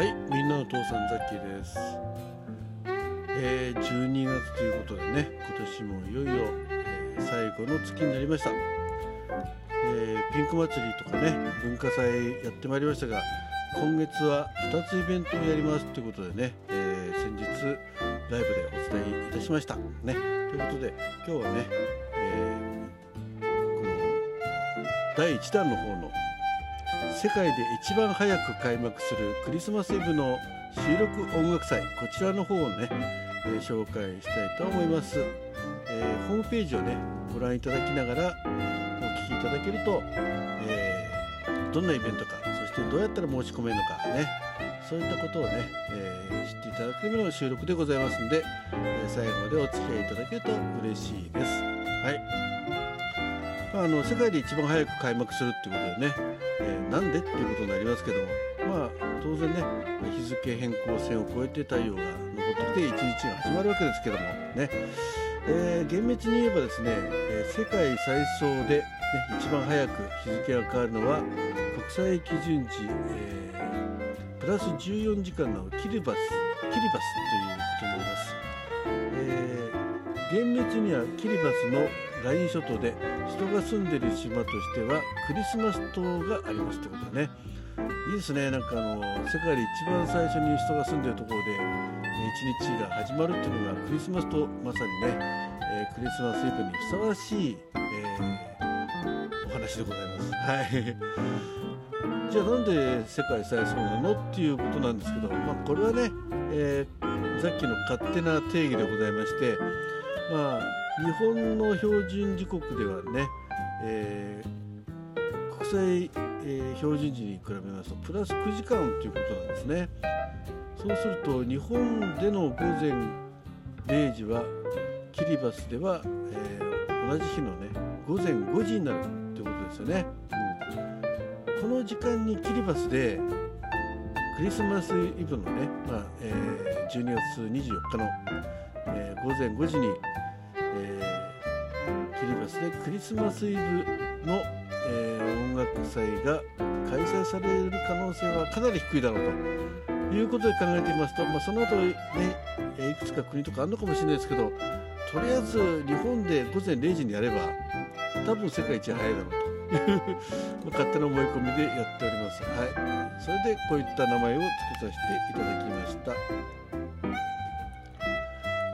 はいみんなの父さんザッキーです、えー、12月ということでね今年もいよいよ、えー、最後の月になりました、えー、ピンク祭りとかね文化祭やってまいりましたが今月は2つイベントをやりますということでね、え先日ライブでお伝えいたしました。ねということで今日はね、えこの第1弾の方の世界で一番早く開幕するクリスマスイブの収録音楽祭こちらの方をね、えー、紹介したいと思います、えー、ホームページをねご覧いただきながらお聞きいただけると、えー、どんなイベントかそしてどうやったら申し込めるのかねそういったことをね、え知っていただくための収録でございますので、え最後までお付き合いいただけると嬉しいです。まあ、あの世界で一番早く開幕するっていうことでねえー、なんでっていうことになりますけどもまあ当然ね日付変更線を越えて太陽が昇ってきて一日が始まるわけですけどもね、えー、厳密に言えばですね、えー、世界最早で、ね、一番早く日付が変わるのは国際基準値、えー、プラス14時間のキリバスキリバスということになります、えー、厳密にはキリバスのライン諸島で人が住んでる島としてはクリスマス島がありますということでね。いいですね。なんかあの世界で一番最初に人が住んでるところで一日が始まるっていうのがクリスマスとまさにね、えー、クリスマスイブにふさわしい、えー、お話でございます。はい。じゃあなんで世界最初なのっていうことなんですけど、まあ、これはね、えー、さっきの勝手な定義でございまして、まあ、日本の標準時刻ではね、えー、国際、えー、標準時に比べますとプラス9時間ということなんですね。そうすると日本での午前0時はキリバスでは、えー、同じ日のね午前5時になるということですよね、うん、この時間にキリバスでクリスマスイブのね、まあえー、12月24日の、えー、午前5時にキリバスでクリスマスイブの、えー、音楽祭が開催される可能性はかなり低いだろうということで考えてみますと、まあ、その後ねいくつか国とかあるのかもしれないですけどとりあえず日本で午前0時にやれば多分世界一早いだろうという 勝手な思い込みでやっております。はい、それでこういった名前を付けさせていただきました。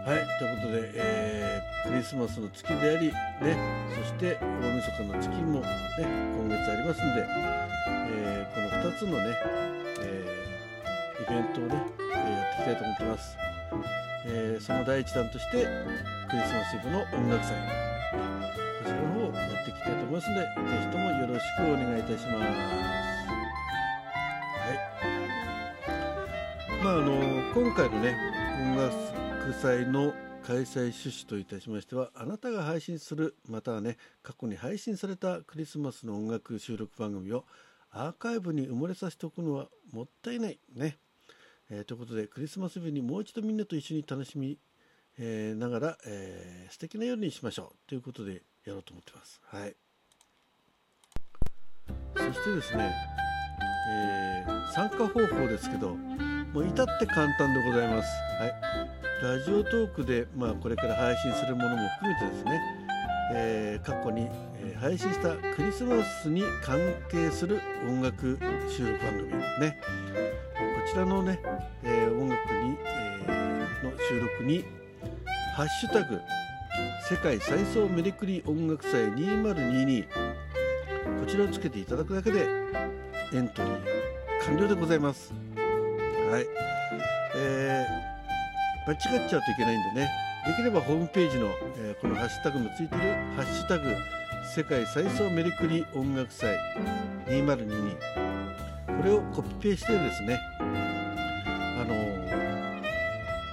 はい、ということで、えー、クリスマスの月であり、ね、そして大晦日の月も、ね、今月ありますんで、えー、この2つのね、えー、イベントをね、えやっていきたいと思ってます。えその第一弾として、クリスマスイブの音楽祭、こちらの方をやっていきたいと思いますので、ぜひともよろしくお願いいたします。はい。まあ、あの、今回のね、音楽祭の開催趣旨といたしましてはあなたが配信するまたはね過去に配信されたクリスマスの音楽収録番組をアーカイブに埋もれさせておくのはもったいないね、えー、ということでクリスマス日にもう一度みんなと一緒に楽しみ、えー、ながら、えー、素敵な夜にしましょうということでやろうと思ってます。はい。そしてですね、えー、参加方法ですけどもう至って簡単でございます。はい。ラジオトークで、まあ、これから配信するものも含めてですね、えー、過去に、えー、配信したクリスマスに関係する音楽収録番組ですねこちらのね、えー、音楽に、えの収録に「ハッシュタグ世界最早メリクリ音楽祭2022」こちらをつけていただくだけでエントリー完了でございます。はい、えー間違っちゃうといけないんでね。できればホームページの、えー、このハッシュタグもついてる「ハッシュタグ世界最早メリクリ音楽祭2022」これをコピペしてですねあの、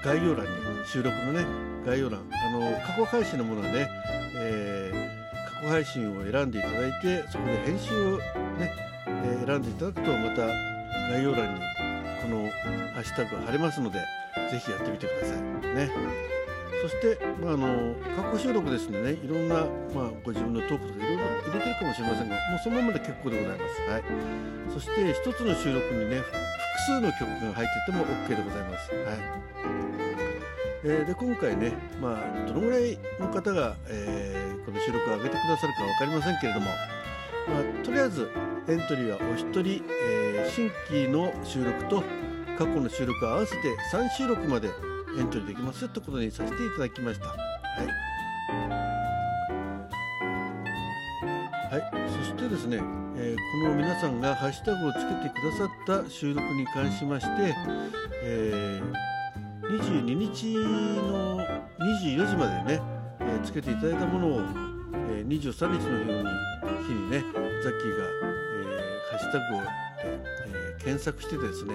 概要欄に収録のね概要欄あの、過去配信のものはね、えー、過去配信を選んでいただいてそこで編集をね、え選んでいただくとまた概要欄にこのハッシュタグが貼れますのでぜひやってみてください。ね。そして、まあ、あの過去収録ですのでねいろんな、まあ、ご自分のトークとかいろいろ入れてるかもしれませんがもうそのままで結構でございます。はい、そして一つの収録にね複数の曲が入ってても OK でございます。はいえー、で今回ね、まあ、どのぐらいの方が、えー、この収録を上げてくださるか分かりませんけれども、まあ、とりあえずエントリーはお一人、えー、新規の収録と過去の収録合わせて3収録までエントリーできますよってことにさせていただきました。はいはい、そしてですね、えー、この皆さんがハッシュタグをつけてくださった収録に関しまして、えー、22日の24時までね、えー、つけていただいたものを、えー、23日の日にねザッキーが、えー、ハッシュタグを、えー、検索してですね、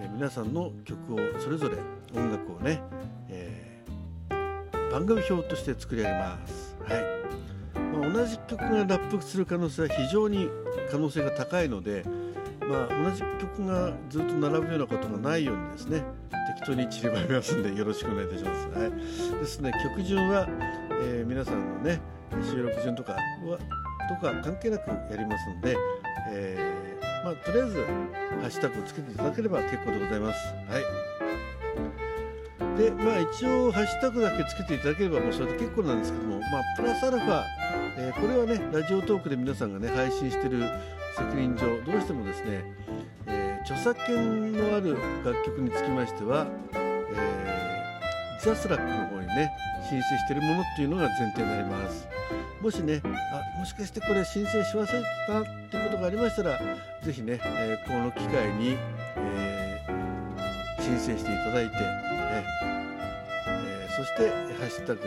え、皆さんの曲をそれぞれ音楽をね、えー、番組表として作り上げます。はいまあ、同じ曲がラップする可能性は非常に可能性が高いので、まあ、同じ曲がずっと並ぶようなことがないようにですね適当に散りばめますんでよろしくお願いいたします。はい、ですね曲順は、えー、皆さんのね収録順とかはとか関係なくやりますので、えー、まあ、とりあえずハッシュタグをつけていただければ結構でございます。はいでまあ一応ハッシュタグだけつけていただければもうそれで結構なんですけども、まあ、プラスアルファ、えー、これはねラジオトークで皆さんがね配信してる責任上どうしてもですね、えー、著作権のある楽曲につきましては、えー、 JASRAC の方にね申請しているものっていうのが前提になりますもしねあもしかしてこれ申請し忘れてたっていうことがありましたら是非ね、えー、この機会に、え申請していただいてね、えー、そしてハッシュタグ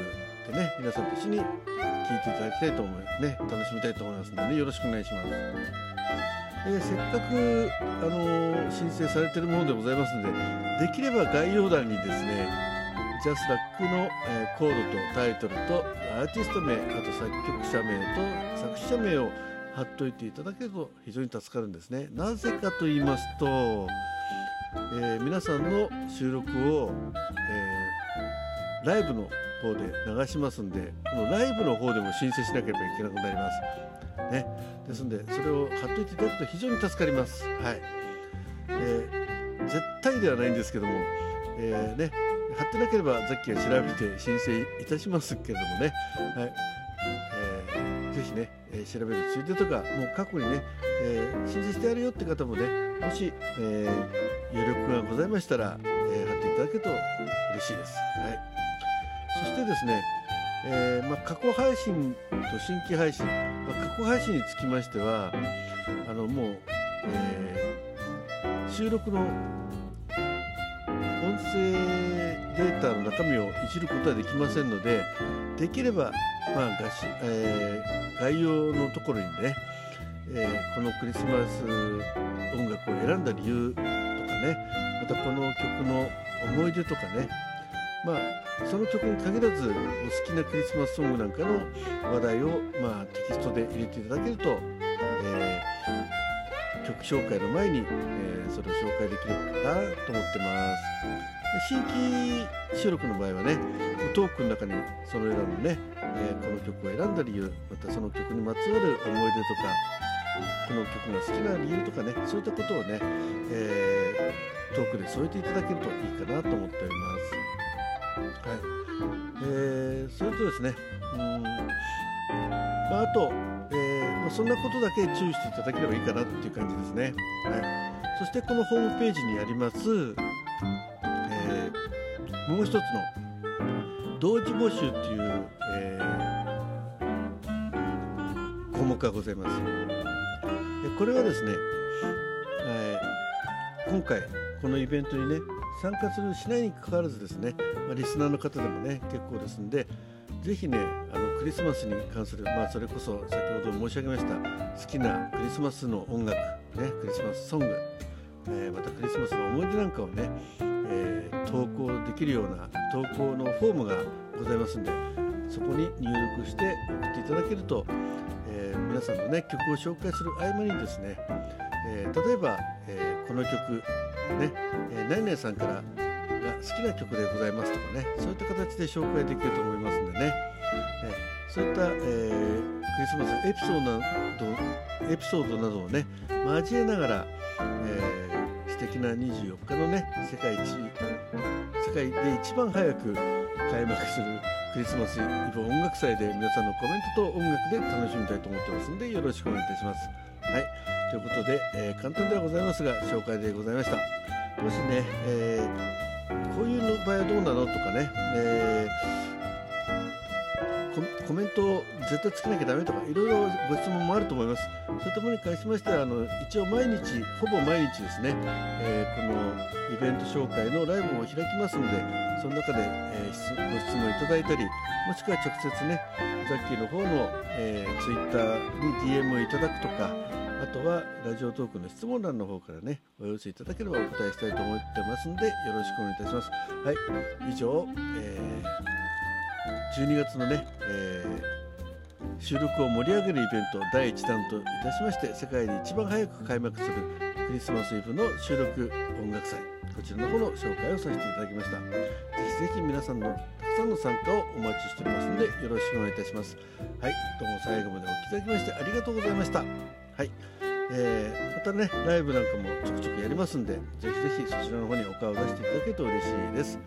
でね皆さんと一緒に聞いていただきたいと思いますね。楽しみたいと思いますので、ね、よろしくお願いします、え、せっかく、あの、申請されてるものでございますのでできれば概要欄にですねジャスラックの、えー、コードとタイトルとアーティスト名あと作曲者名と作詞者名を貼っといていただけると非常に助かるんですねなぜかと言いますとえー、皆さんの収録を、えー、ライブの方で流しますんでこのライブの方でも申請しなければいけなくなります。ね、ですんでそれを貼っといていただくと非常に助かります。はい、えー、絶対ではないんですけども、えー、ね、貼ってなければザッキーが調べて申請いたしますけれどもね、はい。えー、ぜひね、えー、調べるついでとかもう過去にね、えー、申請してやるよって方もねもし、えー、余力がございましたら、えー、貼っていただけると嬉しいです。はい、そしてですね、えーまあ、過去配信と新規配信、まあ、過去配信につきましてはあのもう、えー、収録の音声データの中身をいじることはできませんのでできれば、まあがしえー、概要のところにねえー、このクリスマス音楽を選んだ理由とかねまたこの曲の思い出とかねまあその曲に限らずお好きなクリスマスソングなんかの話題を、まあ、テキストで入れていただけると、えー、曲紹介の前に、えー、それを紹介できるかなと思ってます新規収録の場合はねトークの中にその選んでね、えー、この曲を選んだ理由またその曲にまつわる思い出とかこの曲が好きな理由とかねそういったことをね、えー、トークで添えていただけるといいかなと思っております。はいえー、それとですねうん、まあ、あと、えーまあ、そんなことだけ注意していただければいいかなっていう感じですね。はい、そしてこのホームページにあります、えー、もう一つの同時募集っていう、えー、項目がございます。これはですね、えー、今回このイベントにね参加するしないにかかわらずですね、まあ、リスナーの方でもね結構ですんでぜひねあのクリスマスに関する、まあ、それこそ先ほど申し上げました好きなクリスマスの音楽、ね、クリスマスソング、えー、またクリスマスの思い出なんかをね、えー、投稿できるような投稿のフォームがございますんでそこに入力して送っていただけるとえ皆さんのね曲を紹介する合間にですね、え、例えば、え、この曲ね、えー、何々さんからが好きな曲でございますとかねそういった形で紹介できると思いますんでね、えそういった、えクリスマスエピソードなどエピソードなどをね交えながら、え素敵敵な24日のね世界一世界で一番早く開幕するクリスマスイブ音楽祭で皆さんのコメントと音楽で楽しみたいと思ってますんでよろしくお願いいたします。はいということで、えー、簡単ではございますが紹介でございました。もしね、えー、こういうの場合はどうなのとかね、えー、コメントを絶対つけなきゃダメとかいろいろご質問もあると思います。そういったものに関しましてはあの一応毎日ほぼ毎日ですね、えー、このイベント紹介のライブを開きますのでその中で、えー、ご質問いただいたりもしくは直接ねザッキーの方の、えー、ツイッターに DM をいただくとかあとはラジオトークの質問欄の方からねお寄せいただければお答えしたいと思ってますんでよろしくお願いいたします。はい以上、えー、12月のね、えー、収録を盛り上げるイベント第1弾といたしまして世界で一番早く開幕するクリスマスイブの収録音楽祭こちらの方の紹介をさせていただきました。ぜひぜひ皆さんのたくさんの参加をお待ちしておりますのでよろしくお願いいたします。はいどうも最後までお聴きいただきましてありがとうございました。はい、えー、またねライブなんかもちょくちょくやりますんでぜひぜひそちらの方にお顔を出していただけると嬉しいです。